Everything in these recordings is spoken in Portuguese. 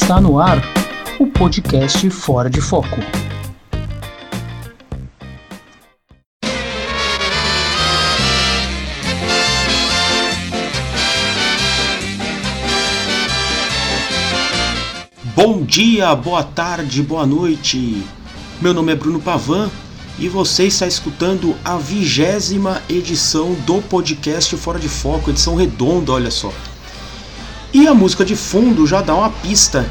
Está no ar o podcast Fora de Foco. Bom dia, boa tarde, boa noite. Meu nome é Bruno Pavan e você está escutando a vigésima edição do podcast Fora de Foco, edição redonda, olha só. E a música de fundo já dá uma pista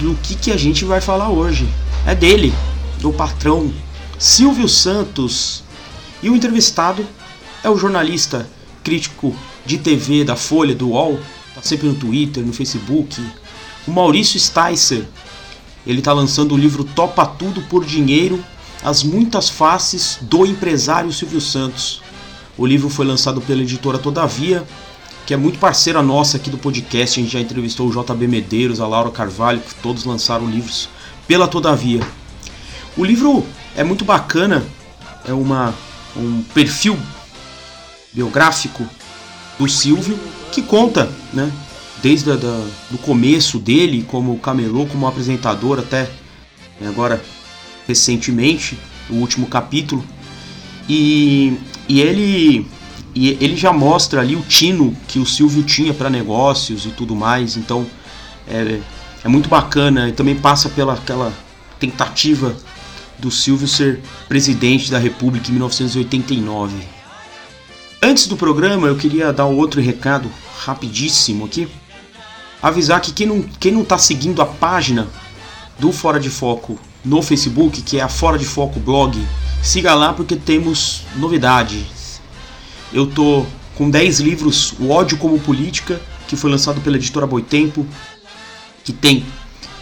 do que, que a gente vai falar hoje. É dele, do patrão Silvio Santos. E o entrevistado é o jornalista crítico de TV da Folha, do UOL, tá sempre no Twitter, no Facebook, o Maurício Sticer. Ele está lançando o livro Topa Tudo por Dinheiro as Muitas Faces do Empresário Silvio Santos. O livro foi lançado pela editora Todavia, que é muito parceira nossa aqui do podcast. A gente já entrevistou o JB Medeiros, a Laura Carvalho, que todos lançaram livros pela Todavia. O livro é muito bacana, é uma, um perfil biográfico do Silvio que conta, né, desde do começo dele como camelô, como apresentador até né, agora recentemente, o último capítulo, e, e ele e ele já mostra ali o tino que o Silvio tinha para negócios e tudo mais, então é, é muito bacana e também passa pela aquela tentativa do Silvio ser presidente da República em 1989. Antes do programa, eu queria dar outro recado rapidíssimo aqui. Avisar que quem não, quem não tá seguindo a página do Fora de Foco no Facebook, que é a Fora de Foco Blog. Siga lá porque temos novidades. Eu tô com 10 livros, O ódio como política, que foi lançado pela editora Boitempo, que tem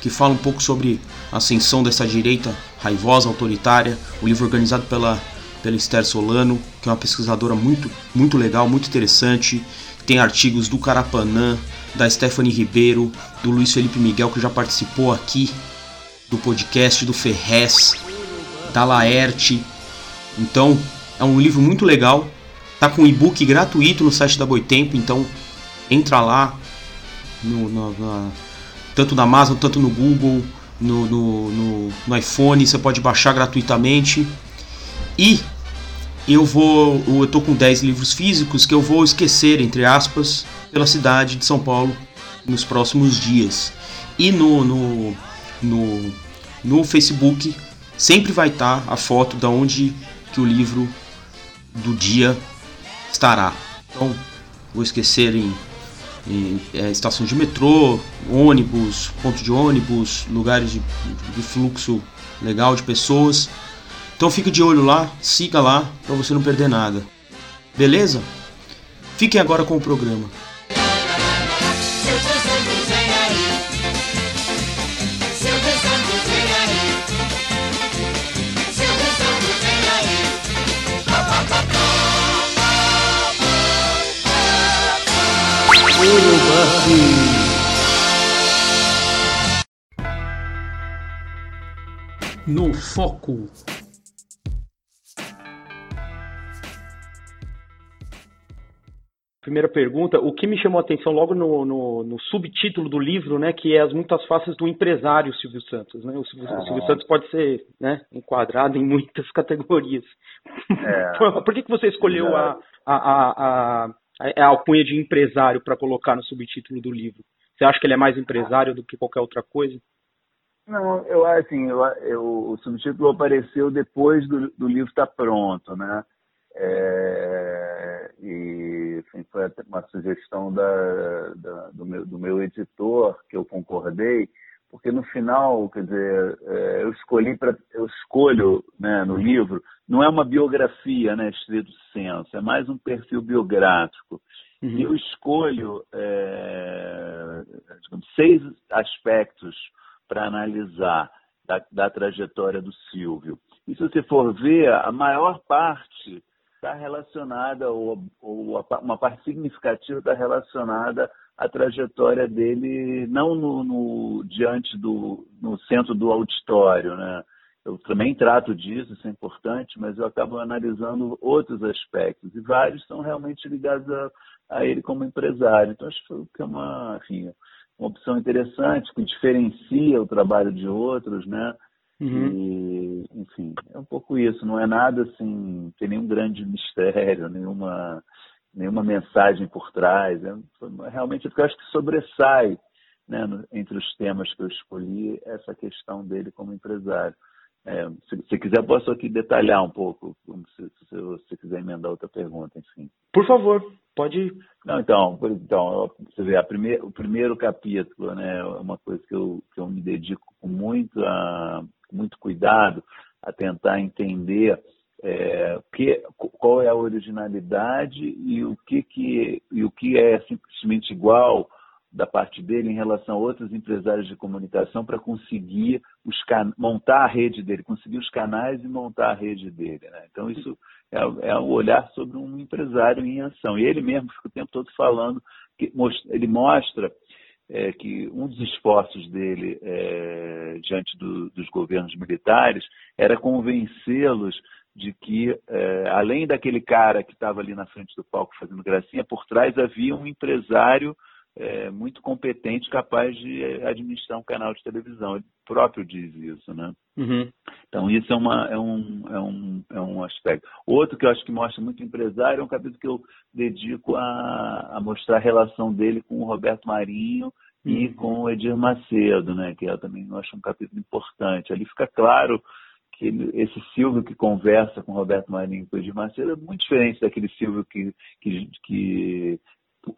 que fala um pouco sobre a ascensão dessa direita raivosa, autoritária, o livro organizado pela pela Esther Solano, que é uma pesquisadora muito muito legal, muito interessante. Tem artigos do Carapanã, da Stephanie Ribeiro, do Luiz Felipe Miguel que já participou aqui do podcast do Ferrez, da Laerte. Então, é um livro muito legal. Tá com e-book gratuito no site da Boitempo, então entra lá no, no, na, tanto na Amazon, tanto no Google, no, no, no, iPhone, você pode baixar gratuitamente. E eu vou. Eu tô com 10 livros físicos que eu vou esquecer, entre aspas, pela cidade de São Paulo nos próximos dias. E no, no no, no Facebook sempre vai estar tá a foto da onde que o livro do dia estará. Então, vou esquecer em, em é, estação de metrô, ônibus, ponto de ônibus, lugares de, de fluxo legal de pessoas. Então fique de olho lá, siga lá para você não perder nada. Beleza? Fiquem agora com o programa. No foco. Primeira pergunta, o que me chamou a atenção logo no, no, no, subtítulo do livro, né, que é as muitas faces do empresário Silvio Santos, né? O Silvio, ah. o Silvio Santos pode ser, né, enquadrado em muitas categorias. É. Por que, que você escolheu a, a, a, a a alcunha de empresário para colocar no subtítulo do livro? Você acha que ele é mais empresário do que qualquer outra coisa? Não, eu assim, eu, eu, o subtítulo apareceu depois do, do livro estar tá pronto, né? É, e enfim, foi uma sugestão da, da, do, meu, do meu editor que eu concordei, porque no final, quer dizer, é, eu escolhi para eu escolho né, no livro não é uma biografia, né, estrito senso, é mais um perfil biográfico. Uhum. E eu escolho é, seis aspectos para analisar da, da, trajetória do Silvio. E se você for ver, a maior parte está relacionada, ou, ou uma parte significativa está relacionada à trajetória dele, não no, no, diante do no centro do auditório, né? Eu também trato disso, isso é importante, mas eu acabo analisando outros aspectos, e vários são realmente ligados a, a ele como empresário. Então, acho que é uma, enfim, uma opção interessante que diferencia o trabalho de outros, né? Uhum. E, enfim, é um pouco isso. Não é nada assim, tem nenhum grande mistério, nenhuma, nenhuma mensagem por trás. É, realmente, porque eu acho que sobressai né, entre os temas que eu escolhi essa questão dele como empresário. É, se, se quiser, posso aqui detalhar um pouco, se, se você quiser emendar outra pergunta, enfim. Por favor, pode ir. Não, então, então você vê, primeir, o primeiro capítulo né, é uma coisa que eu, que eu me dedico com muito, a, muito cuidado a tentar entender é, que, qual é a originalidade e o que, que, e o que é simplesmente igual da parte dele em relação a outros empresários de comunicação para conseguir os montar a rede dele, conseguir os canais e montar a rede dele. Né? Então, isso é, é o olhar sobre um empresário em ação. E ele mesmo fica o tempo todo falando, que ele mostra é, que um dos esforços dele é, diante do, dos governos militares era convencê-los de que, é, além daquele cara que estava ali na frente do palco fazendo gracinha, por trás havia um empresário é, muito competente, capaz de administrar um canal de televisão. Ele próprio diz isso, né? Uhum. Então isso é, uma, é, um, é, um, é um aspecto. Outro que eu acho que mostra muito empresário é um capítulo que eu dedico a, a mostrar a relação dele com o Roberto Marinho e uhum. com o Edir Macedo, né? Que eu também acho um capítulo importante. Ali fica claro que esse Silvio que conversa com Roberto Marinho e Edir Macedo é muito diferente daquele Silvio que, que, que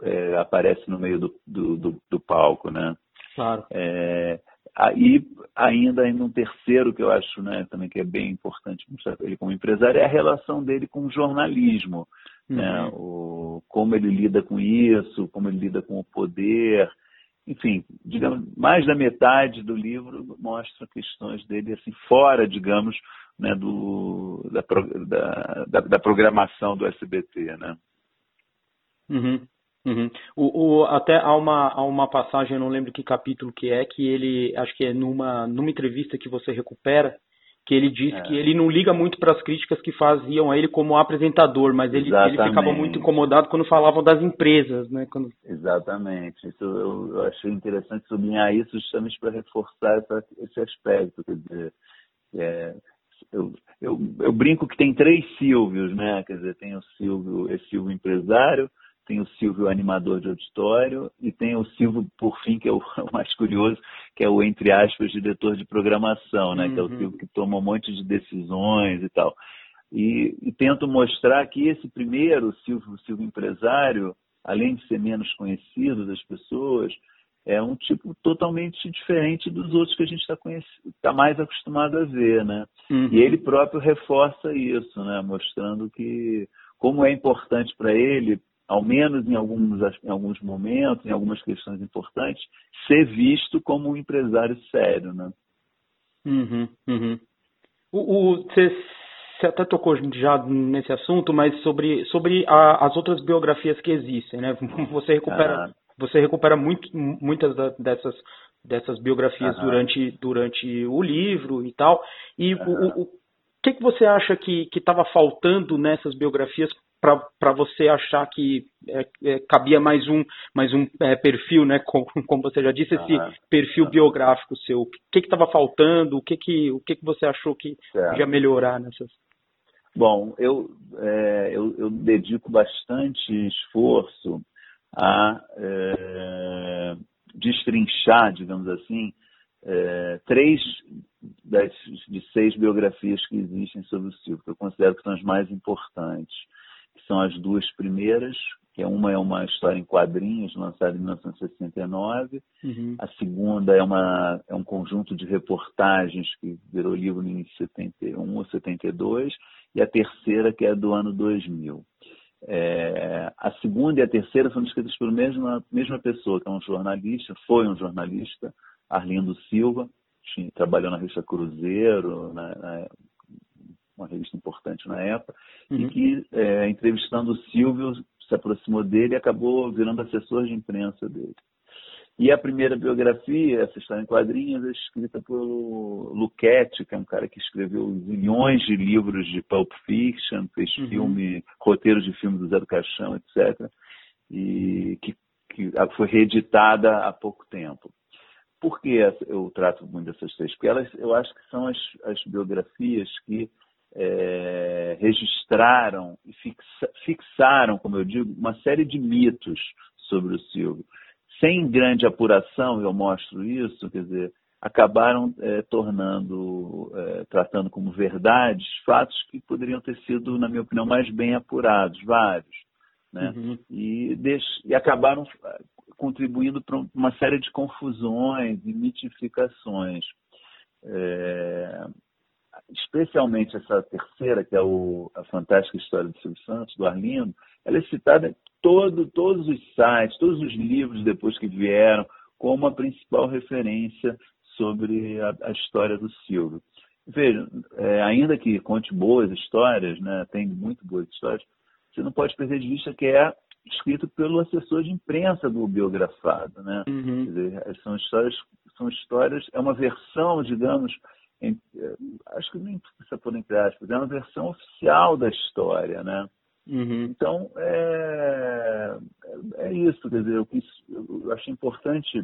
é, aparece no meio do, do, do, do palco, né? Claro. É, aí, ainda em um terceiro que eu acho né, também que é bem importante mostrar ele como empresário é a relação dele com o jornalismo. Né? Uhum. Né? O, como ele lida com isso, como ele lida com o poder. Enfim, digamos, mais da metade do livro mostra questões dele assim, fora, digamos, né, do, da, da, da, programação do SBT. Né? Uhum. Uhum. O, o, até há uma, há uma passagem, não lembro que capítulo que é, que ele, acho que é numa, numa entrevista que você recupera, que ele diz é. que ele não liga muito para as críticas que faziam a ele como apresentador, mas ele, ele ficava muito incomodado quando falavam das empresas, né? Quando... Exatamente. Isso eu, eu achei interessante sublinhar isso justamente para reforçar essa, esse aspecto, quer dizer, é, eu, eu, eu, brinco que tem três Silvios, né? Quer dizer, tem o Silvio, esse Silvio empresário, tem o Silvio animador de auditório e tem o Silvio, por fim, que é o mais curioso, que é o, entre aspas, diretor de programação, né? Uhum. Que é o uhum. Silvio que toma um monte de decisões e tal. E, e tento mostrar que esse primeiro, Silvio, o Silvio empresário, além de ser menos conhecido das pessoas, é um tipo totalmente diferente dos outros que a gente está tá mais acostumado a ver, né? Uhum. E ele próprio reforça isso, né? Mostrando que como é importante para ele ao menos em alguns, em alguns momentos, em algumas questões importantes, ser visto como um empresário sério, né? Uhum, uhum. O, o, você, você até tocou já nesse assunto, mas sobre, sobre a, as outras biografias que existem, né? Você recupera, ah. você recupera muito, muitas dessas, dessas biografias ah. durante, durante o livro e tal. E ah. o, o que, que você acha que estava faltando nessas biografias para você achar que é, é, cabia mais um mais um é, perfil, né? Como, como, você já disse, esse ah, perfil ah. biográfico seu. O que estava faltando? O que que o que, que você achou que certo. podia melhorar nessas? Bom, eu, é, eu, eu dedico bastante esforço a é, destrinchar, digamos assim, é, três das de seis biografias que existem sobre o Silvio, que eu considero que são as mais importantes são as duas primeiras, que é uma é uma história em quadrinhos lançada em 1969, uhum. a segunda é, uma, é um conjunto de reportagens que virou livro em 71 ou 72, e a terceira que é do ano 2000. É, a segunda e a terceira são escritas por mesma, mesma pessoa, que é um jornalista, foi um jornalista, Arlindo Silva, trabalhou na revista Cruzeiro, na, na, uma revista importante na época, uhum. e que, é, entrevistando o Silvio, se aproximou dele e acabou virando assessor de imprensa dele. E a primeira biografia, essa história em quadrinhos, é escrita pelo Luquete, que é um cara que escreveu milhões de livros de Pulp Fiction, fez uhum. filme, roteiros de filmes do Zé do Caixão, etc. E que que foi reeditada há pouco tempo. Por que eu trato muito dessas três? Porque elas, eu acho que são as, as biografias que é, registraram e fixa, fixaram, como eu digo, uma série de mitos sobre o Silvio. Sem grande apuração, eu mostro isso, quer dizer, acabaram é, tornando, é, tratando como verdades, fatos que poderiam ter sido, na minha opinião, mais bem apurados, vários. Né? Uhum. E, deix, e acabaram é, contribuindo para uma série de confusões e mitificações. É, especialmente essa terceira, que é o, a fantástica história do Silvio Santos, do Arlindo, ela é citada em todo, todos os sites, todos os livros depois que vieram, como a principal referência sobre a, a história do Silvio. Veja, é, ainda que conte boas histórias, né, tem muito boas histórias, você não pode perder de vista que é escrito pelo assessor de imprensa do biografado, né? Uhum. Dizer, são histórias, são histórias, é uma versão, digamos, em, é, acho que nem precisa pôr entre aspas, é uma versão oficial da história, né? Uhum. Então, é, é, é isso, quer dizer, eu, quis, eu acho importante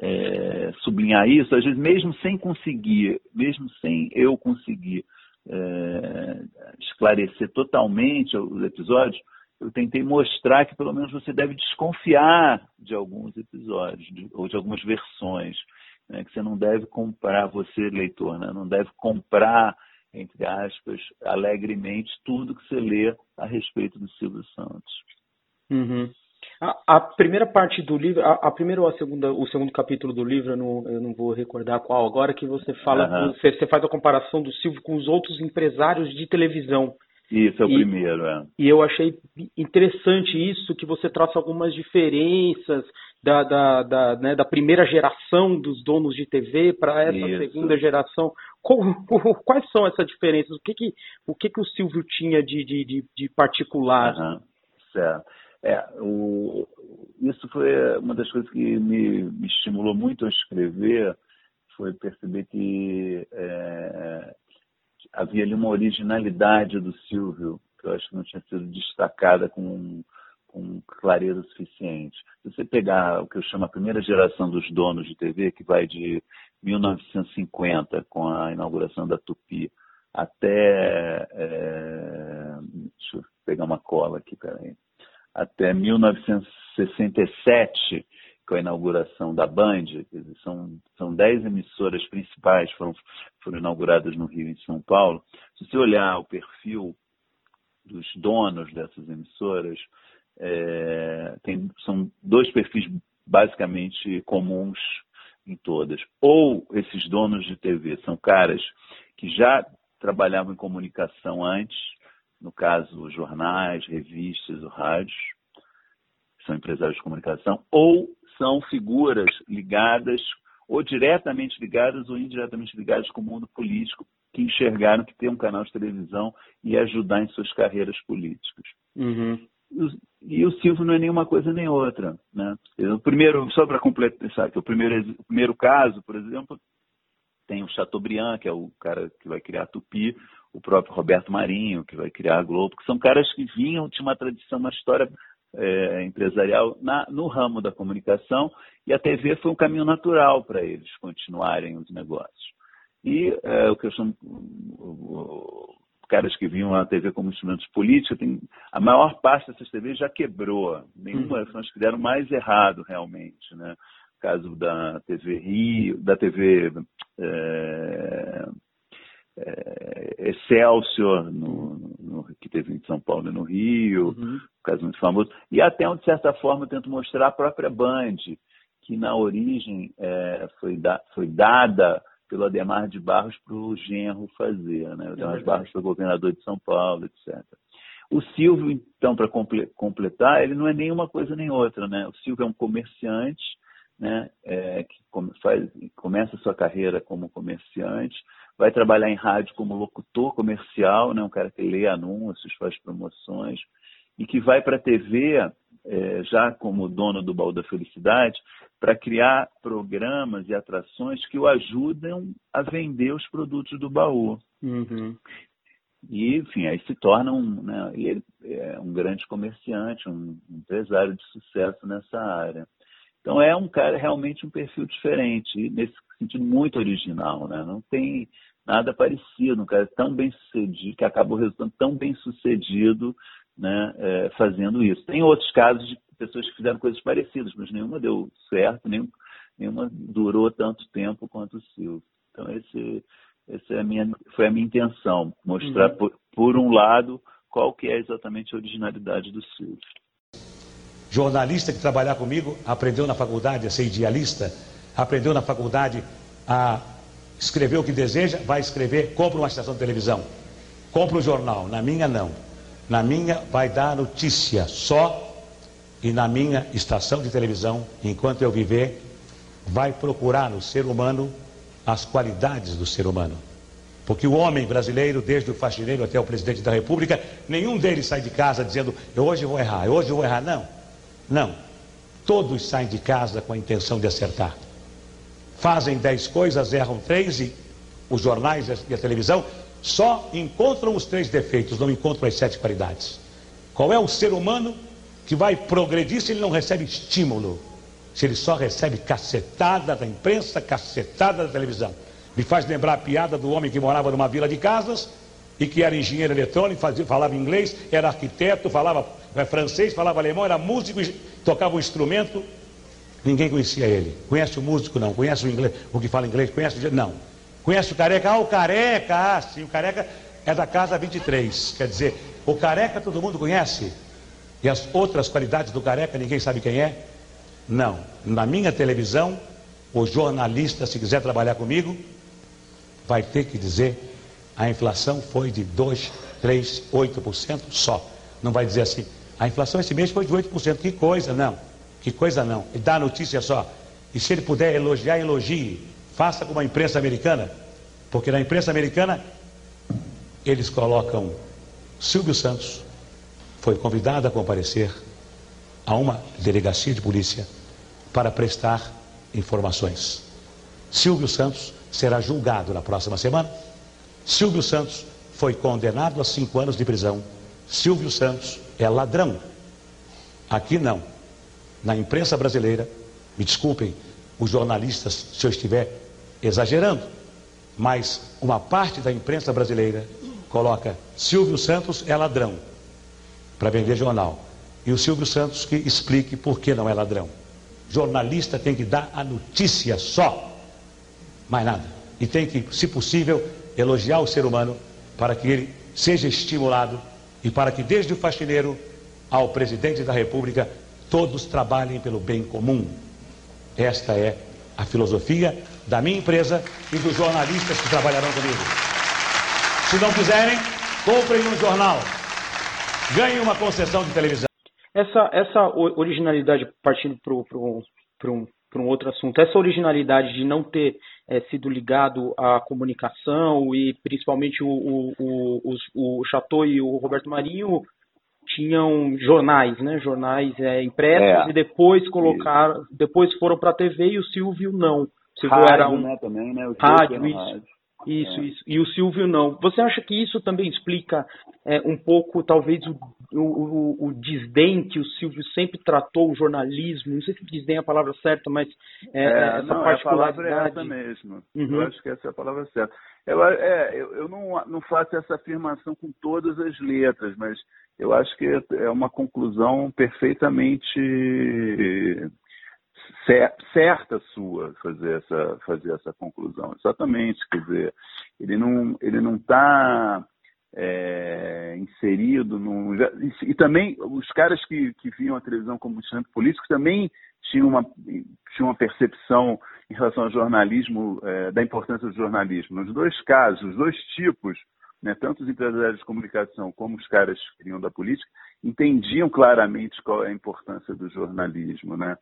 é, sublinhar isso, às vezes mesmo sem conseguir, mesmo sem eu conseguir é, esclarecer totalmente os episódios, eu tentei mostrar que pelo menos você deve desconfiar de alguns episódios de, ou de algumas versões, né, que você não deve comprar, você leitor, né, não deve comprar, entre aspas, alegremente tudo que você lê a respeito do Silvio Santos. Uhum. A, a, primeira parte do livro, a, a, primeira ou a segunda, o segundo capítulo do livro, eu não, eu não vou recordar qual agora, que você fala, uhum. você, você, faz a comparação do Silvio com os outros empresários de televisão. Isso é o e, primeiro, é. E eu achei interessante isso, que você traça algumas diferenças da, da, da, né, da primeira geração dos donos de TV para essa isso. segunda geração. quais são essas diferenças? O que, que, o, que, que o Silvio tinha de, de, de, particular? Uhum. Certo. É, o, isso foi uma das coisas que me, me, estimulou muito a escrever, foi perceber que é, havia ali uma originalidade do Silvio, que eu acho que não tinha sido destacada com, com clareza suficiente. Se você pegar o que eu chamo a primeira geração dos donos de TV, que vai de 1950, com a inauguração da Tupi, até. É, deixa eu pegar uma cola aqui, peraí até 1967, com a inauguração da Band, são, são dez emissoras principais foram, foram inauguradas no Rio e em São Paulo. Se você olhar o perfil dos donos dessas emissoras, é, tem, são dois perfis basicamente comuns em todas. Ou esses donos de TV são caras que já trabalhavam em comunicação antes, no caso, jornais, revistas, rádios, são empresários de comunicação, ou são figuras ligadas, ou diretamente ligadas ou indiretamente ligadas com o mundo político, que enxergaram que ter um canal de televisão ia ajudar em suas carreiras políticas. Uhum. E o Silvio não é nenhuma coisa nem outra. Né? O primeiro, só para completar, que o primeiro, o primeiro caso, por exemplo, tem o Chateaubriand, que é o cara que vai criar a Tupi, o próprio Roberto Marinho, que vai criar a Globo, que são caras que vinham de uma tradição, uma história é, empresarial na, no ramo da comunicação e a TV foi um caminho natural para eles continuarem os negócios. E é, o que eu chamo caras que vinham à TV como instrumentos políticos, tem, a maior parte dessas TVs já quebrou. Nenhuma, são as que deram mais errado realmente, né? O caso da TV Rio, da TV é, é, Excelsior, no, no, que teve em São Paulo e no Rio, uhum. um caso muito famoso. E até, de certa forma, eu tento mostrar a própria Band, que na origem é, foi, da, foi dada pelo Ademar de Barros para o genro fazer. Né? O Ademar de Barros foi governador de São Paulo, etc. O Silvio, então, para completar, ele não é nenhuma coisa nem outra. Né? O Silvio é um comerciante né, é, que faz, começa sua carreira como comerciante, vai trabalhar em rádio como locutor comercial, né, um cara que lê anúncios, faz promoções, e que vai para a TV, é, já como dono do Baú da Felicidade, para criar programas e atrações que o ajudam a vender os produtos do baú. Uhum. E, enfim, aí se torna um, né, ele é um grande comerciante, um empresário de sucesso nessa área. Então é um cara realmente um perfil diferente, nesse sentido muito original, né? Não tem nada parecido, um cara tão bem sucedido, que acabou resultando tão bem sucedido né, é, fazendo isso. Tem outros casos de pessoas que fizeram coisas parecidas, mas nenhuma deu certo, nenhum, nenhuma durou tanto tempo quanto o Silvio. Então esse, essa é a minha, foi a minha intenção, mostrar uhum. por, por um lado qual que é exatamente a originalidade do Silvio. Jornalista que trabalhar comigo aprendeu na faculdade a ser idealista, aprendeu na faculdade a escrever o que deseja, vai escrever, compra uma estação de televisão, compra um jornal. Na minha não. Na minha vai dar notícia só e na minha estação de televisão, enquanto eu viver, vai procurar no ser humano as qualidades do ser humano. Porque o homem brasileiro, desde o faxineiro até o presidente da República, nenhum deles sai de casa dizendo, eu hoje vou errar, eu hoje vou errar. Não, não. Todos saem de casa com a intenção de acertar. Fazem dez coisas, erram três e os jornais e a televisão só encontram os três defeitos, não encontram as sete qualidades. Qual é o ser humano que vai progredir se ele não recebe estímulo? Se ele só recebe cacetada da imprensa, cacetada da televisão. Me faz lembrar a piada do homem que morava numa vila de casas e que era engenheiro eletrônico, fazia, falava inglês, era arquiteto, falava é, francês, falava alemão, era músico, tocava um instrumento. Ninguém conhecia ele. Conhece o músico? Não. Conhece o inglês? O que fala inglês? Conhece o. Não. Conhece o careca? Ah, o careca! Ah, sim, o careca é da casa 23. Quer dizer, o careca todo mundo conhece. E as outras qualidades do careca ninguém sabe quem é? Não. Na minha televisão, o jornalista, se quiser trabalhar comigo, vai ter que dizer a inflação foi de 2, 3, 8% só. Não vai dizer assim, a inflação esse mês foi de 8%. Que coisa, não. Que coisa não. E dá notícia só. E se ele puder elogiar, elogie. Faça como a imprensa americana. Porque na imprensa americana, eles colocam Silvio Santos, foi convidado a comparecer a uma delegacia de polícia para prestar informações. Silvio Santos será julgado na próxima semana. Silvio Santos foi condenado a cinco anos de prisão. Silvio Santos é ladrão. Aqui não. Na imprensa brasileira, me desculpem os jornalistas se eu estiver exagerando, mas uma parte da imprensa brasileira coloca Silvio Santos é ladrão para vender jornal. E o Silvio Santos que explique por que não é ladrão. Jornalista tem que dar a notícia só mais nada. E tem que, se possível, elogiar o ser humano para que ele seja estimulado e para que, desde o faxineiro ao presidente da República, todos trabalhem pelo bem comum. Esta é a filosofia da minha empresa e dos jornalistas que trabalharão comigo. Se não quiserem, comprem um jornal, ganhem uma concessão de televisão. Essa, essa originalidade, partindo para um, um outro assunto, essa originalidade de não ter é, sido ligado à comunicação e principalmente o, o, o, o, o Chateau e o Roberto Marinho tinham jornais, né? Jornais é, impressos é, e depois colocaram, isso. depois foram para a TV e o Silvio não. O Silvio rádio, era um né, também, né? O rádio, isso. Rádio. Isso, é. isso. E o Silvio não. Você acha que isso também explica é, um pouco, talvez, o, o, o, desdém que o Silvio sempre tratou o jornalismo? Não sei se desdém é a palavra certa, mas é, é, essa não, particularidade. A palavra é essa mesmo. Uhum. Eu acho que essa é a palavra certa. Eu, é, eu, eu não, não faço essa afirmação com todas as letras, mas eu acho que é uma conclusão perfeitamente certa sua fazer essa, fazer essa conclusão. Exatamente, quer dizer, ele não ele não está é, inserido num, e, e, também os caras que, que viam a televisão como instrumento político também tinham uma, tinham uma percepção em relação ao jornalismo, é, da importância do jornalismo. Nos dois casos, os dois tipos, né, tanto os empresários de comunicação como os caras que vinham da política, entendiam claramente qual é a importância do jornalismo. Né?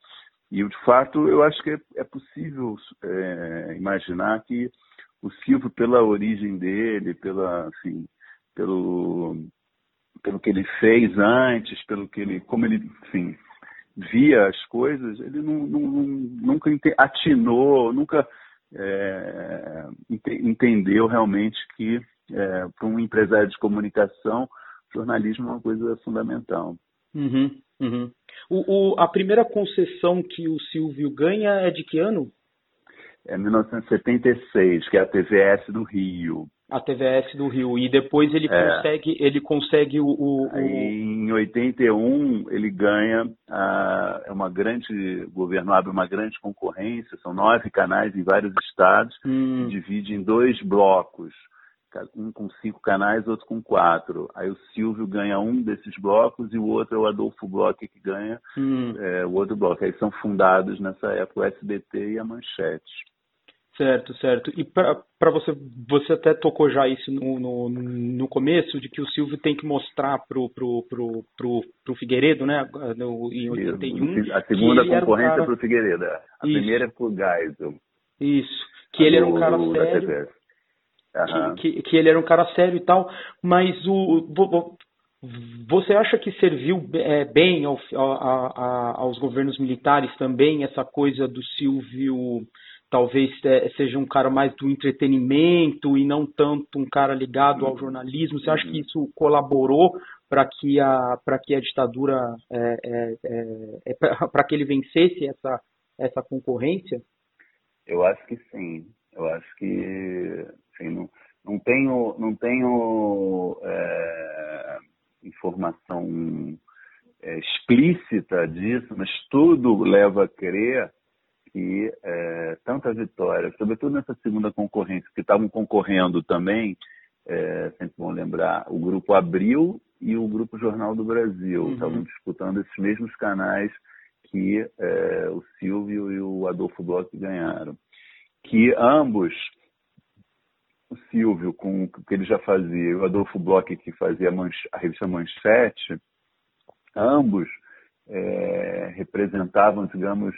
E, de fato, eu acho que é, é possível é, imaginar que o Silvio, pela origem dele, pela, assim, pelo, pelo que ele fez antes, pelo que ele, como ele, enfim, via as coisas, ele não, não, nunca atinou, nunca é, entendeu realmente que é, para um empresário de comunicação, jornalismo é uma coisa fundamental. Uhum, uhum. O, o, a primeira concessão que o Silvio ganha é de que ano? É 1976, que é a TVS do Rio. A TVS do Rio. E depois ele é. consegue, ele consegue o. o, Aí, em 81 ele ganha a, é uma grande. O governo abre uma grande concorrência, são nove canais em vários estados, hum. divide em dois blocos um com cinco canais, outro com quatro. Aí o Silvio ganha um desses blocos e o outro é o Adolfo Bloch que ganha hum. é, o outro bloco. Aí são fundados nessa época o SBT e a Manchete. Certo, certo. E para você, você até tocou já isso no, no, no, começo, de que o Silvio tem que mostrar pro, pro, pro, pro, pro Figueiredo, né, no, em 81. A segunda concorrência um cara... pro Figueiredo, é. a isso. primeira é pro Geisel. Isso, que ele era um cara sério. Uhum. Que, que, ele era um cara sério e tal, mas o, você acha que serviu é, bem ao, a, a, aos governos militares também essa coisa do Silvio talvez é, seja um cara mais do entretenimento e não tanto um cara ligado ao jornalismo? Você acha que isso colaborou para que a para que a ditadura é, é, é, é para que ele vencesse essa essa concorrência? Eu acho que sim. Eu acho que assim, não, não tenho, não tenho é, informação é, explícita disso, mas tudo leva a crer que é, tanta vitória, sobretudo nessa segunda concorrência, que estavam concorrendo também, é, sempre bom lembrar, o Grupo Abril e o Grupo Jornal do Brasil, uhum. estavam disputando esses mesmos canais que é, o Silvio e o Adolfo Bloch ganharam. Que ambos o Silvio, com o que ele já fazia, e o Adolfo Bloch, que fazia a, revista Manchete, ambos é, representavam, digamos,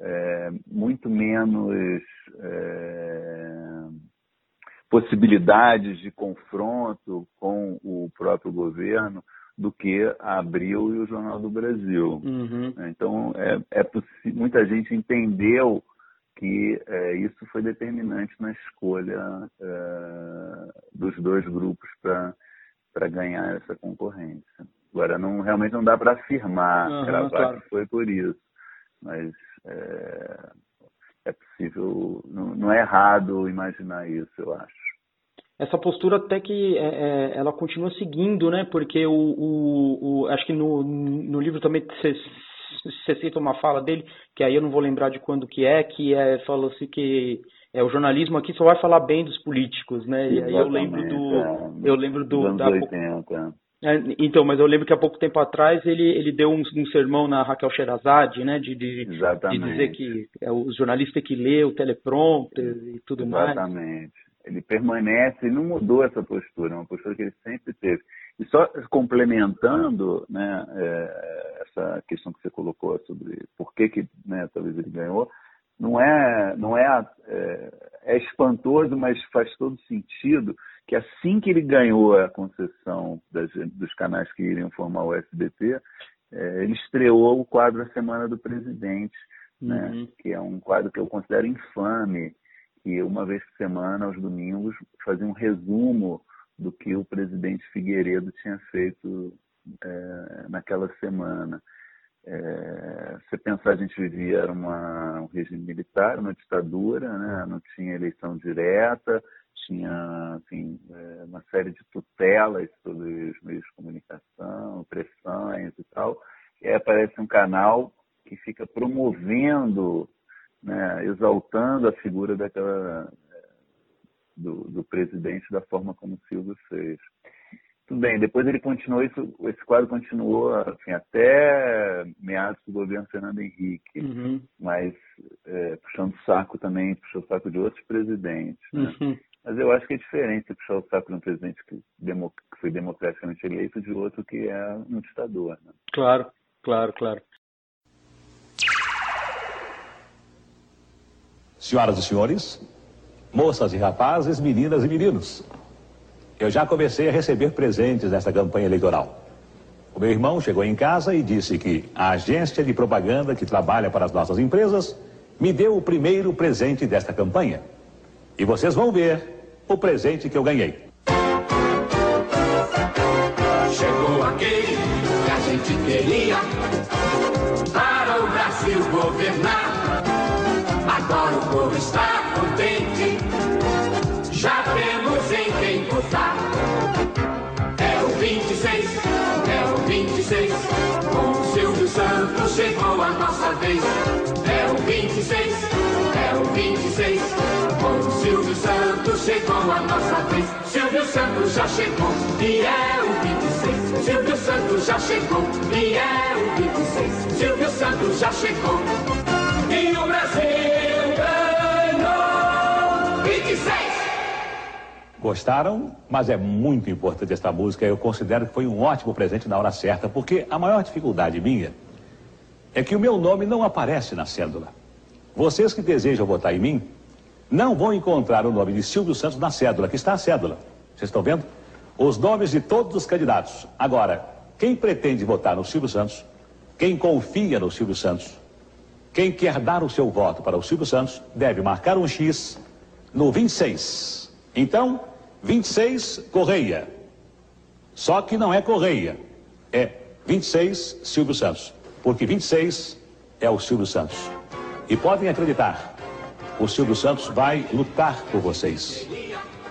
é, muito menos é, possibilidades de confronto com o próprio governo do que a Abril e o Jornal do Brasil. Uhum. Então, é, é muita gente entendeu que é, isso foi determinante na escolha é, dos dois grupos para ganhar essa concorrência. Agora, não, realmente não dá para afirmar uhum, claro. que foi por isso, mas é, é possível, não, não, é errado imaginar isso, eu acho. Essa postura até que é, é ela continua seguindo, né? Porque o, o, o acho que no, no livro também você você cita uma fala dele, que aí eu não vou lembrar de quando que é, que é, falou assim que é, o jornalismo aqui só vai falar bem dos políticos, né? E aí eu lembro do. É, eu lembro do. Da, 80. É, então, mas eu lembro que há pouco tempo atrás ele, ele deu um, um sermão na Raquel Sherazade, né? De, de, de dizer que é, o jornalista que ler o teleprompter e tudo Exatamente. mais. Exatamente. Ele permanece, e não mudou essa postura, é uma postura que ele sempre teve. E só complementando né, é, essa questão que você colocou sobre por que, que né, talvez ele ganhou, não é, não é, é, é espantoso, mas faz todo sentido que assim que ele ganhou a concessão das, dos canais que iriam formar o SBT, é, ele estreou o quadro A Semana do Presidente, né, uhum. que é um quadro que eu considero infame, que uma vez por semana, aos domingos, fazia um resumo do que o presidente Figueiredo tinha feito é, naquela semana. É, você pensar, a gente vivia uma, um regime militar, uma ditadura, né? não tinha eleição direta, tinha assim, é, uma série de tutelas sobre os meios de comunicação, pressões e tal. E aí aparece um canal que fica promovendo, né, exaltando a figura daquela do, do presidente da forma como o Silvio fez. Tudo bem, depois ele continuou, isso, esse quadro continuou assim, até meados do governo Fernando Henrique, uhum. mas é, puxando saco também, puxou o saco de outros presidentes. Né? Uhum. Mas eu acho que é diferente puxar o saco de um presidente que, demo, que foi democraticamente eleito de outro que é um ditador. Né? Claro, claro, claro. Senhoras e senhores, moças e rapazes, meninas e meninos. Eu já comecei a receber presentes nesta campanha eleitoral. O meu irmão chegou em casa e disse que a agência de propaganda que trabalha para as nossas empresas me deu o primeiro presente desta campanha. E vocês vão ver o presente que eu ganhei. Chegou aquele que a gente queria para o Brasil governar. Agora o chegou a nossa vez. Silvio Santos já chegou e é o 26. Silvio Santos já chegou e é o 26. Silvio Santos já chegou e o Brasil ganhou 26. Gostaram? Mas é muito importante esta música. Eu considero que foi um ótimo presente na hora certa, porque a maior dificuldade minha é que o meu nome não aparece na cédula. Vocês que desejam votar em mim não vão encontrar o nome de Silvio Santos na cédula, que está a cédula. Vocês estão vendo? Os nomes de todos os candidatos. Agora, quem pretende votar no Silvio Santos, quem confia no Silvio Santos, quem quer dar o seu voto para o Silvio Santos, deve marcar um X no 26. Então, 26, Correia. Só que não é Correia, é 26, Silvio Santos. Porque 26 é o Silvio Santos. E podem acreditar, o Silvio Santos vai lutar por vocês.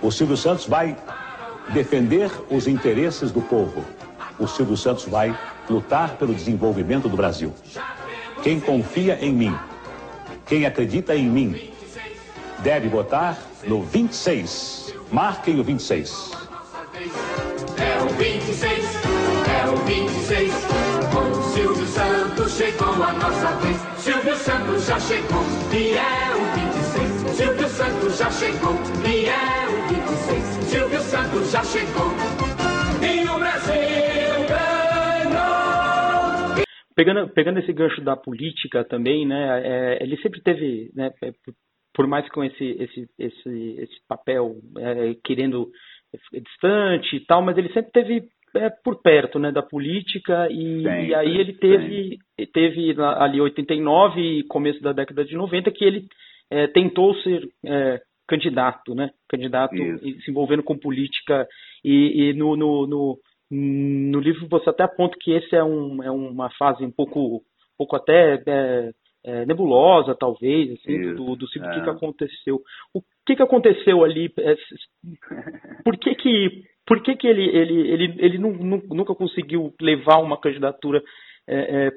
O Silvio Santos vai defender os interesses do povo. O Silvio Santos vai lutar pelo desenvolvimento do Brasil. Quem confia em mim, quem acredita em mim, deve votar no 26. Marquem o 26. É o 26, é o 26. Com o Silvio Santos chegou a nossa vez. Silvio Santos já chegou e é o 26. Silvio Santos já chegou e é o 26. Silvio Santos já chegou e o Brasil ganhou. Pegando, pegando esse gancho da política também, né, é, ele sempre teve, né, é, por- mais com esse, esse, esse, esse papel é, querendo é, distante e tal, mas ele sempre teve é, por perto né, da política e, Sempre, e aí ele teve, teve ali 89 e começo da década de 90 que ele é, tentou ser é, candidato, né? Candidato Isso. se envolvendo com política e, e no, no, no, no livro você até aponta que esse é, um, é uma fase um pouco, um pouco até é, é, nebulosa, talvez, assim, Isso, do, do o que, é. que aconteceu. O que, que aconteceu ali? É, Por que que, por que, que ele, ele, ele, ele nu- nu- nunca conseguiu levar uma candidatura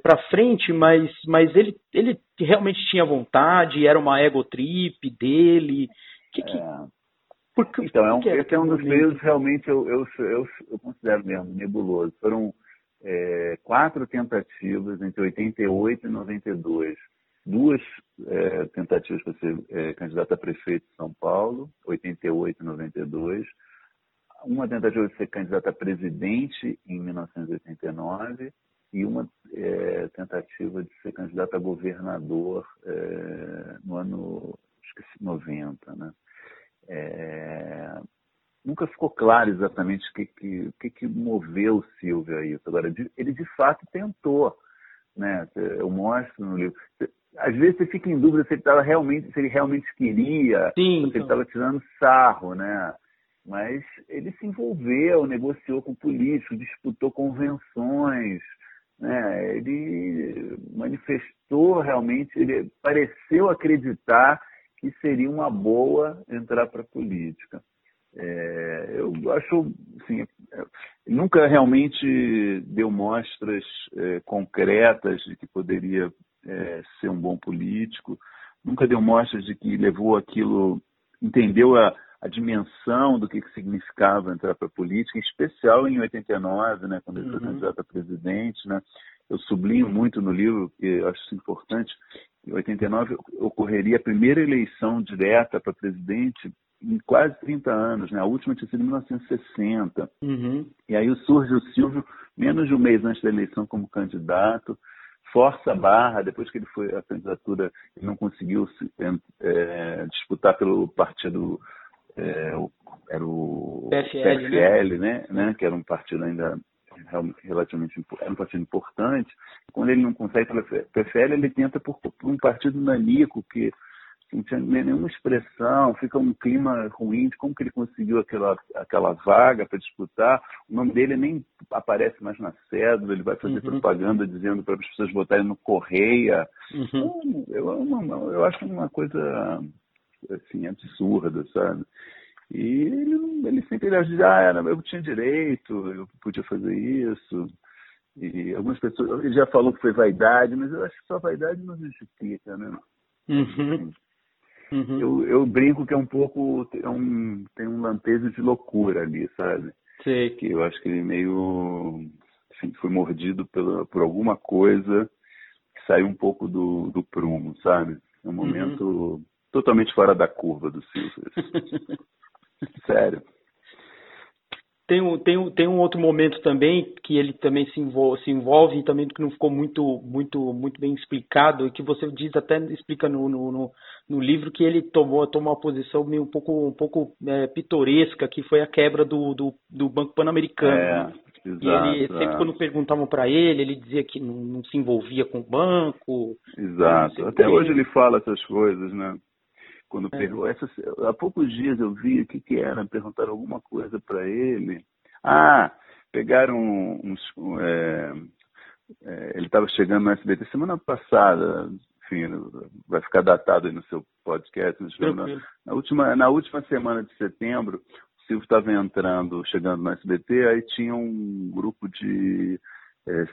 para frente, mas, mas ele, ele realmente tinha vontade, era uma ego trip dele? Que, que, É. por que- Então, é um, que esse é um dos períodos realmente eu, eu, eu, eu considero mesmo nebuloso. Foram é, quatro tentativas entre 88 e 92. Duas é, tentativas para ser é, candidato a prefeito de São Paulo, 88 e 92. Uma tentativa de ser candidato a presidente em 1989 e uma é, tentativa de ser candidato a governador é, no ano esqueci, 90, né? É, nunca ficou claro exatamente o que, que, que, que moveu o Silvio a isso. Agora, ele de fato tentou, né? Eu mostro no livro. Às vezes você fica em dúvida se ele, tava realmente, se ele realmente queria, Sim, se ele estava tirando sarro, né? Mas ele se envolveu, negociou com políticos, disputou convenções, né? Ele manifestou realmente, ele pareceu acreditar que seria uma boa entrar para a política. É, eu acho, assim, nunca realmente deu mostras é, concretas de que poderia é, ser um bom político, nunca deu mostras de que levou aquilo, entendeu a, a dimensão do que, que significava entrar para a política, em especial em 89, né, quando ele foi Uhum. candidato a presidente, né, eu sublinho muito no livro, porque eu acho isso importante, em 89 ocorreria a primeira eleição direta para presidente em quase 30 anos, né? A última tinha sido em 1960. Uhum. E aí surge o Silvio, menos de um mês antes da eleição, como candidato, força a barra, depois que ele foi a candidatura, ele não conseguiu se, é, disputar pelo partido, é, era o PFL, PFL, né? né? Que era um partido ainda relativamente era um partido importante. Quando ele não consegue pelo PFL, ele tenta por, por um partido nanico que não tinha nenhuma expressão, fica um clima ruim de como que ele conseguiu aquela, aquela vaga para disputar. O nome dele nem aparece mais na cédula, ele vai fazer uhum. propaganda dizendo para as pessoas votarem no Correia. Uhum. Então, eu, eu, eu acho uma coisa assim, absurda, sabe? E ele, ele sempre ele dizia, ah, eu tinha direito, eu podia fazer isso. E algumas pessoas, ele já falou que foi vaidade, mas eu acho que só vaidade não justifica, né? Uhum. Uhum. Eu, eu brinco que é um pouco, tem um, tem um lampejo de loucura ali, sabe? Sei. Que eu acho que ele meio, assim, foi mordido pela, por alguma coisa que saiu um pouco do, do prumo, sabe? É um uhum. momento uhum. Totalmente fora da curva do Silvio. Sério. Tem um, tem, um, tem um outro momento também que ele também se envolve, se envolve e também que não ficou muito, muito, muito bem explicado e que você diz até explica no, no, no livro que ele tomou, tomou uma posição meio um pouco, um pouco é, pitoresca que foi a quebra do, do, do Banco Pan-Americano. É, exato, e ele sempre quando perguntavam para ele, ele dizia que não, não, se envolvia com o banco. Exato. Até hoje ele fala essas coisas, né? Quando é. perguntou, há poucos dias eu vi o que, que era, perguntaram alguma coisa para ele. Ah, pegaram uns. É, é, ele estava chegando no SBT semana passada, enfim, vai ficar datado aí no seu podcast. Na, na, última, na última semana de setembro, o Silvio estava entrando, chegando no SBT, aí tinha um grupo de é,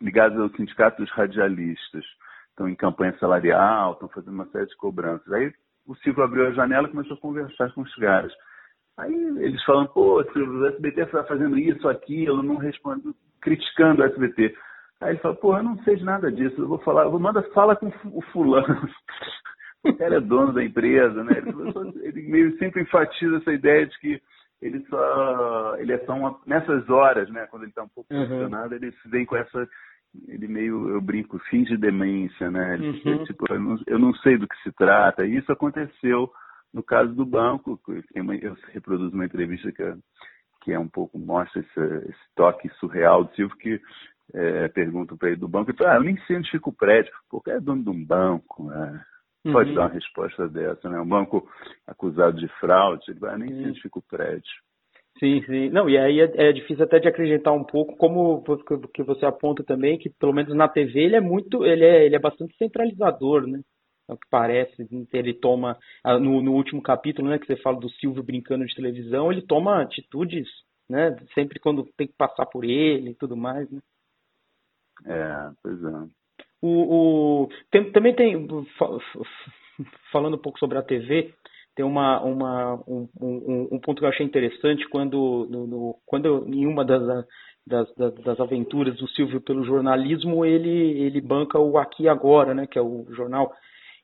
ligados ao sindicato dos radialistas estão em campanha salarial, estão fazendo uma série de cobranças. Aí o Silvio abriu a janela e começou a conversar com os caras. Aí eles falam, pô, Silvio, o SBT está fazendo isso, aquilo, não responde, criticando o SBT. Aí ele fala, pô, eu não sei de nada disso, eu vou falar, eu vou manda, fala com o fulano. o cara é dono da empresa, né? Ele, ele meio sempre enfatiza essa ideia de que ele só ele é só uma, nessas horas, né, quando ele está um pouco emocionado, uhum. ele se vem com essa ele meio, eu brinco, finge demência, né? Uhum. Tipo, eu não, eu não, sei do que se trata. E isso aconteceu no caso do banco. Eu reproduzo uma entrevista que é, que é um pouco, mostra esse, esse toque surreal do Silvio, que é, pergunta para ele do banco, e fala, ah, eu nem sei onde fica o prédio, porque é dono de um banco, né? Pode uhum. dar uma resposta dessa, né? Um banco acusado de fraude, ele vai, ah, nem sei onde fica o prédio. Sim, sim. Não, e aí é, é, difícil até de acreditar um pouco, como que você aponta também, que pelo menos na TV ele é muito, ele é, ele é bastante centralizador, né? É o que parece, ele toma, no, no último capítulo, né, que você fala do Silvio brincando de televisão, ele toma atitudes, né, sempre quando tem que passar por ele e tudo mais, né? É, pois é. O, o, tem, também tem, falando um pouco sobre a TV, tem uma, uma, um, um, um, ponto que eu achei interessante quando, no, no, quando em uma das, das, das, aventuras do Silvio pelo jornalismo, ele, ele banca o Aqui Agora, né, que é o jornal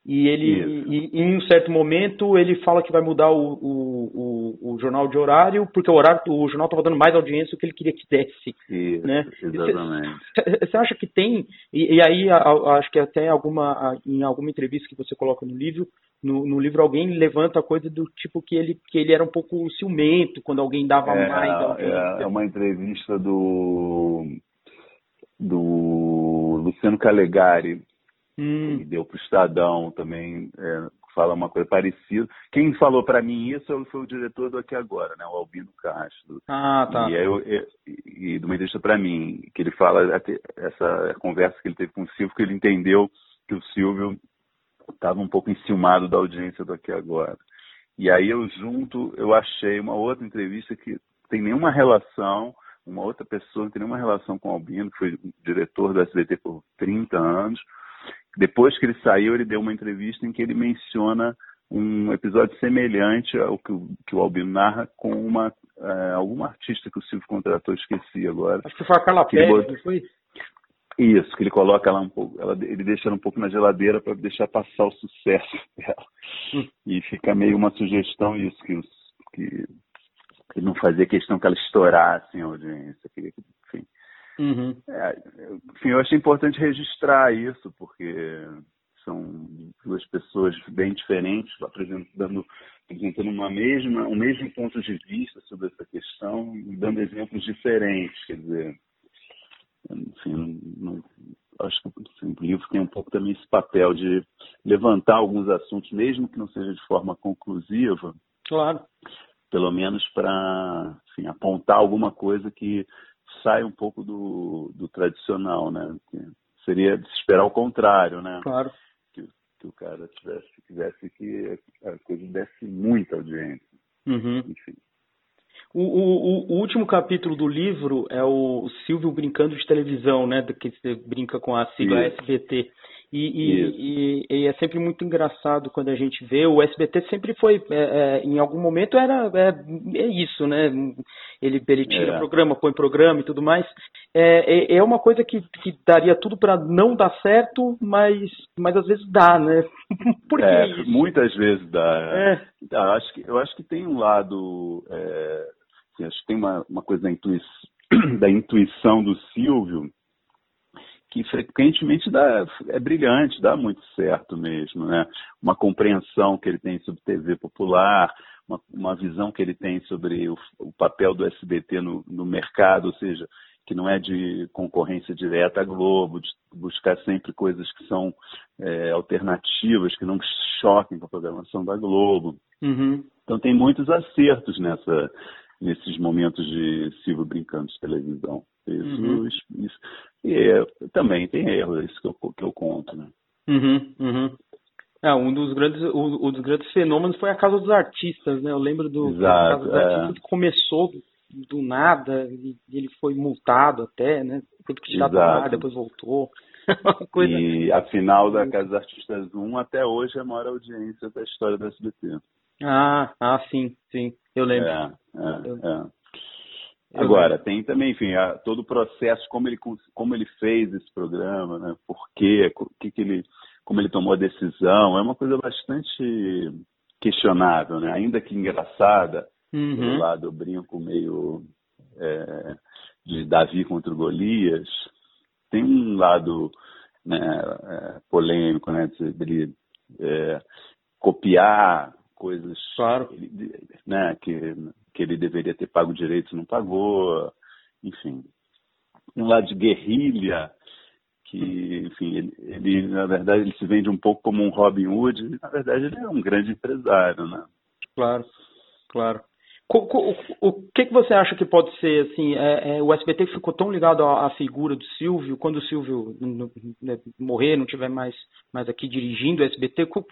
e ele, e, em um certo momento, ele fala que vai mudar o, o, o, o jornal de horário, porque o horário o jornal estava dando mais audiência do que ele queria que desse. Isso, né? exatamente. Você acha que tem, e, e aí a, a, acho que até alguma, em alguma entrevista que você coloca no livro, no, no, livro alguém levanta a coisa do tipo que ele, que ele era um pouco ciumento quando alguém dava é, mais audiência. É, é uma entrevista do, do Luciano Calegari hum. deu para o Estadão também, é, fala uma coisa parecida. Quem falou para mim isso foi o diretor do Aqui Agora, né, o Albino Castro. Ah, tá. E, eu, e, e de uma entrevista para mim, que ele fala essa conversa que ele teve com o Silvio, que ele entendeu que o Silvio estava um pouco enciumado da audiência do Aqui Agora. E aí eu junto, eu achei uma outra entrevista que tem nenhuma relação, uma outra pessoa que tem nenhuma relação com o Albino, que foi diretor do SBT por 30 anos, depois que ele saiu, ele deu uma entrevista em que ele menciona um episódio semelhante ao que, o, que o Albino narra com uma é, alguma artista que o Silvio contratou, esqueci agora. Acho que foi a Carla Pérez, não foi? Isso, que ele coloca ela um pouco, ela, ele deixa ela um pouco na geladeira para deixar passar o sucesso dela. Hum. E fica meio uma sugestão isso, que, os, que ele não fazia questão que ela estourasse em audiência, que, enfim, Uhum. É, enfim, eu achei importante registrar isso, porque são duas pessoas bem diferentes, apresentando, apresentando uma mesma, um mesmo ponto de vista sobre essa questão, dando exemplos diferentes. Quer dizer, enfim, não, acho que assim, o livro tem um pouco também esse papel de levantar alguns assuntos, mesmo que não seja de forma conclusiva. Claro. Pelo menos para assim, apontar alguma coisa que sai um pouco do, do tradicional, né? Seria de esperar o contrário, né? Claro. Que, que o cara tivesse, quisesse que a coisa desse muita audiência. Uhum. Enfim. O, o, o, último capítulo do livro é o Silvio brincando de televisão, né? Que você brinca com a sigla Isso. SBT. E, e, e, é sempre muito engraçado quando a gente vê. O SBT sempre foi, é, é, em algum momento era é, é isso, né? Ele, ele tira é. programa, põe programa e tudo mais. É, é, é uma coisa que, que daria tudo para não dar certo, mas, mas às vezes dá, né? Por que é, isso? Muitas vezes dá. É. Eu, acho que, eu acho que tem um lado. Assim, acho que tem uma, uma coisa da intuição, da intuição do Silvio que frequentemente dá, é brilhante, dá muito certo mesmo, né? Uma compreensão que ele tem sobre TV popular, uma, uma visão que ele tem sobre o, o papel do SBT no, no, mercado, ou seja, que não é de concorrência direta à Globo, de buscar sempre coisas que são é, alternativas, que não choquem com a programação da Globo. Uhum. Então tem muitos acertos nessa, nesses momentos de Silvio brincando de televisão. Isso, uhum. isso, e é, também tem erros, é isso que eu, que eu conto, né? Uhum, uhum. É, um dos grandes, um, um dos grandes fenômenos foi a Casa dos Artistas, né? Eu lembro do Exato, Casa dos é. Artistas que começou do nada e ele foi multado até, né? Teve que tirar do ar, depois voltou. Coisa... E a final da Casa dos Artistas 1 até hoje é a maior audiência da história do SBT. Ah, ah, sim, sim, eu lembro. É, é, eu... é. Agora, tem também, enfim, a, todo o processo, como ele, como ele fez esse programa, né? Por quê, que que ele, como ele tomou a decisão, é uma coisa bastante questionável, né? Ainda que engraçada, uhum. do lado brinco meio é, de Davi contra Golias, tem um lado né, é, polêmico, né? De, de é, copiar coisas claro. né, que, que ele deveria ter pago direito não pagou, enfim. Um lado de guerrilha, que, enfim, ele, ele, na verdade ele se vende um pouco como um Robin Hood, na verdade ele é um grande empresário, né? Claro, claro. O, que, que você acha que pode ser assim? É, é, o SBT ficou tão ligado à, à, figura do Silvio, quando o Silvio né, morrer, não estiver mais, mais aqui dirigindo o SBT, como,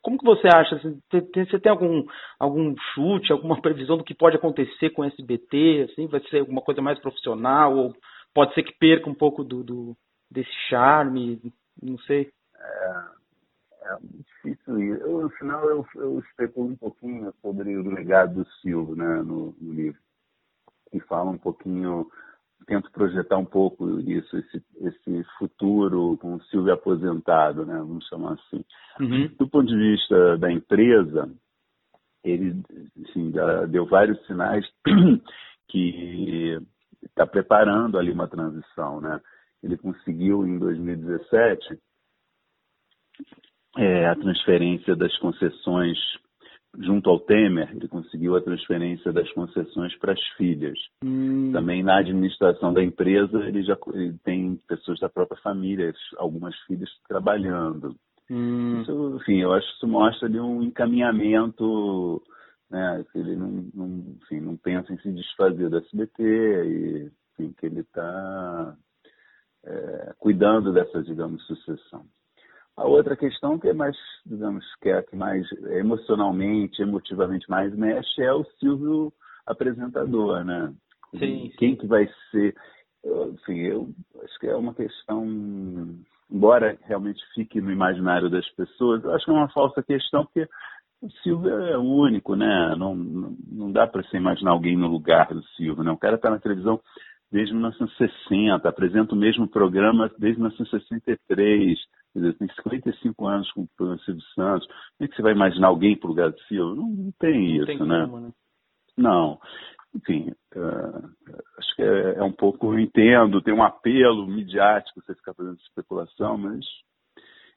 como que você acha? Você tem algum, algum chute, alguma previsão do que pode acontecer com o SBT? Assim, vai ser alguma coisa mais profissional ou pode ser que perca um pouco do, do desse charme? Não sei. É é difícil ir. Eu, no final, eu, eu especulo um pouquinho sobre o legado do Silvio né, no, no livro. E fala um pouquinho, tento projetar um pouco isso, esse, esse futuro com o Silvio aposentado, né, vamos chamar assim. Uhum. Do ponto de vista da empresa, ele assim, deu vários sinais que está preparando ali uma transição. Né? Ele conseguiu, em 2017, é, a transferência das concessões junto ao Temer, ele conseguiu a transferência das concessões para as filhas. Hum. Também na administração da empresa, ele já ele tem pessoas da própria família, algumas filhas trabalhando. Hum. Isso, enfim, eu acho que isso mostra ali um encaminhamento, né, que ele não, não, enfim, não pensa em se desfazer da SBT e enfim, que ele está é, cuidando dessa, digamos, sucessão. A outra questão que é mais, digamos, que é a que mais emocionalmente, emotivamente mais mexe é o Silvio apresentador, né? Sim. Quem que vai ser? Enfim, eu acho que é uma questão, embora realmente fique no imaginário das pessoas, eu acho que é uma falsa questão, porque o Silvio é único, né? Não, não, não dá para se imaginar alguém no lugar do Silvio, né? O cara está na televisão desde 1960, apresenta o mesmo programa desde 1963, quer dizer, tem 55 anos com o Silvio Santos. Como é que você vai imaginar alguém para o lugar do Silvio? Não, não tem não isso, tem né? Como, né? Não. Enfim, uh, acho que é, é, um pouco, eu entendo, tem um apelo midiático você ficar fazendo especulação, mas,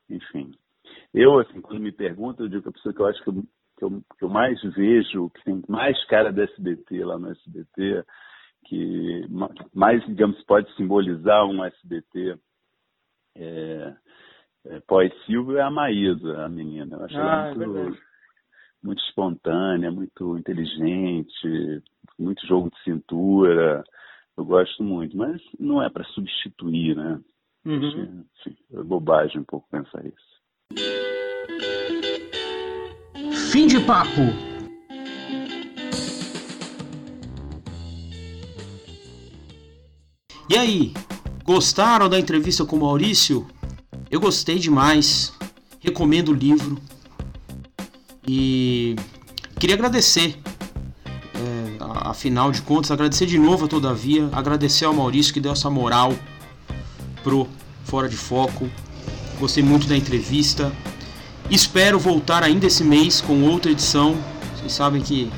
enfim. Eu, assim, quando me perguntam, eu digo que a pessoa que eu acho que eu, que eu, que eu mais vejo, que tem mais cara do SBT lá no SBT, que mais, digamos, pode simbolizar um SBT é, é, pós-Silvio é a Maísa, a menina. Eu acho ah, ela é muito, é muito espontânea, muito inteligente, muito jogo de cintura. Eu gosto muito, mas não é para substituir, né? Uhum. Enfim, é bobagem um pouco pensar isso. Fim de papo. E aí, gostaram da entrevista com o Maurício? Eu gostei demais. Recomendo o livro. E queria agradecer. É, afinal de contas, agradecer de novo, todavia. Agradecer ao Maurício que deu essa moral pro Fora de Foco. Gostei muito da entrevista. Espero voltar ainda esse mês com outra edição. Vocês sabem que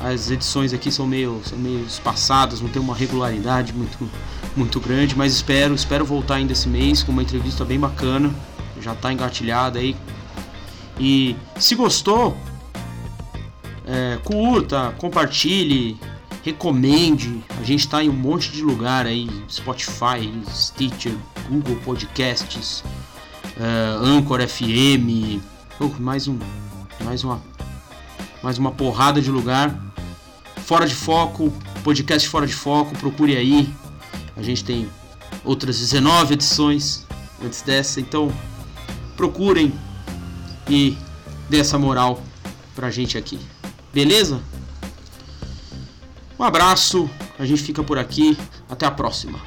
as edições aqui são meio, são meio espaçadas, não tem uma regularidade muito muito grande, mas espero, espero voltar ainda esse mês com uma entrevista bem bacana. Já está engatilhada aí. E se gostou, é, curta, compartilhe, recomende. A gente está em um monte de lugar aí, Spotify, Stitcher, Google Podcasts, é, Anchor FM, oh, mais um, mais uma, mais uma porrada de lugar. Fora de foco, podcast fora de foco, procure aí, a gente tem outras 19 edições antes dessa, então procurem e dê essa moral pra gente aqui. Beleza? Um abraço, a gente fica por aqui, até a próxima.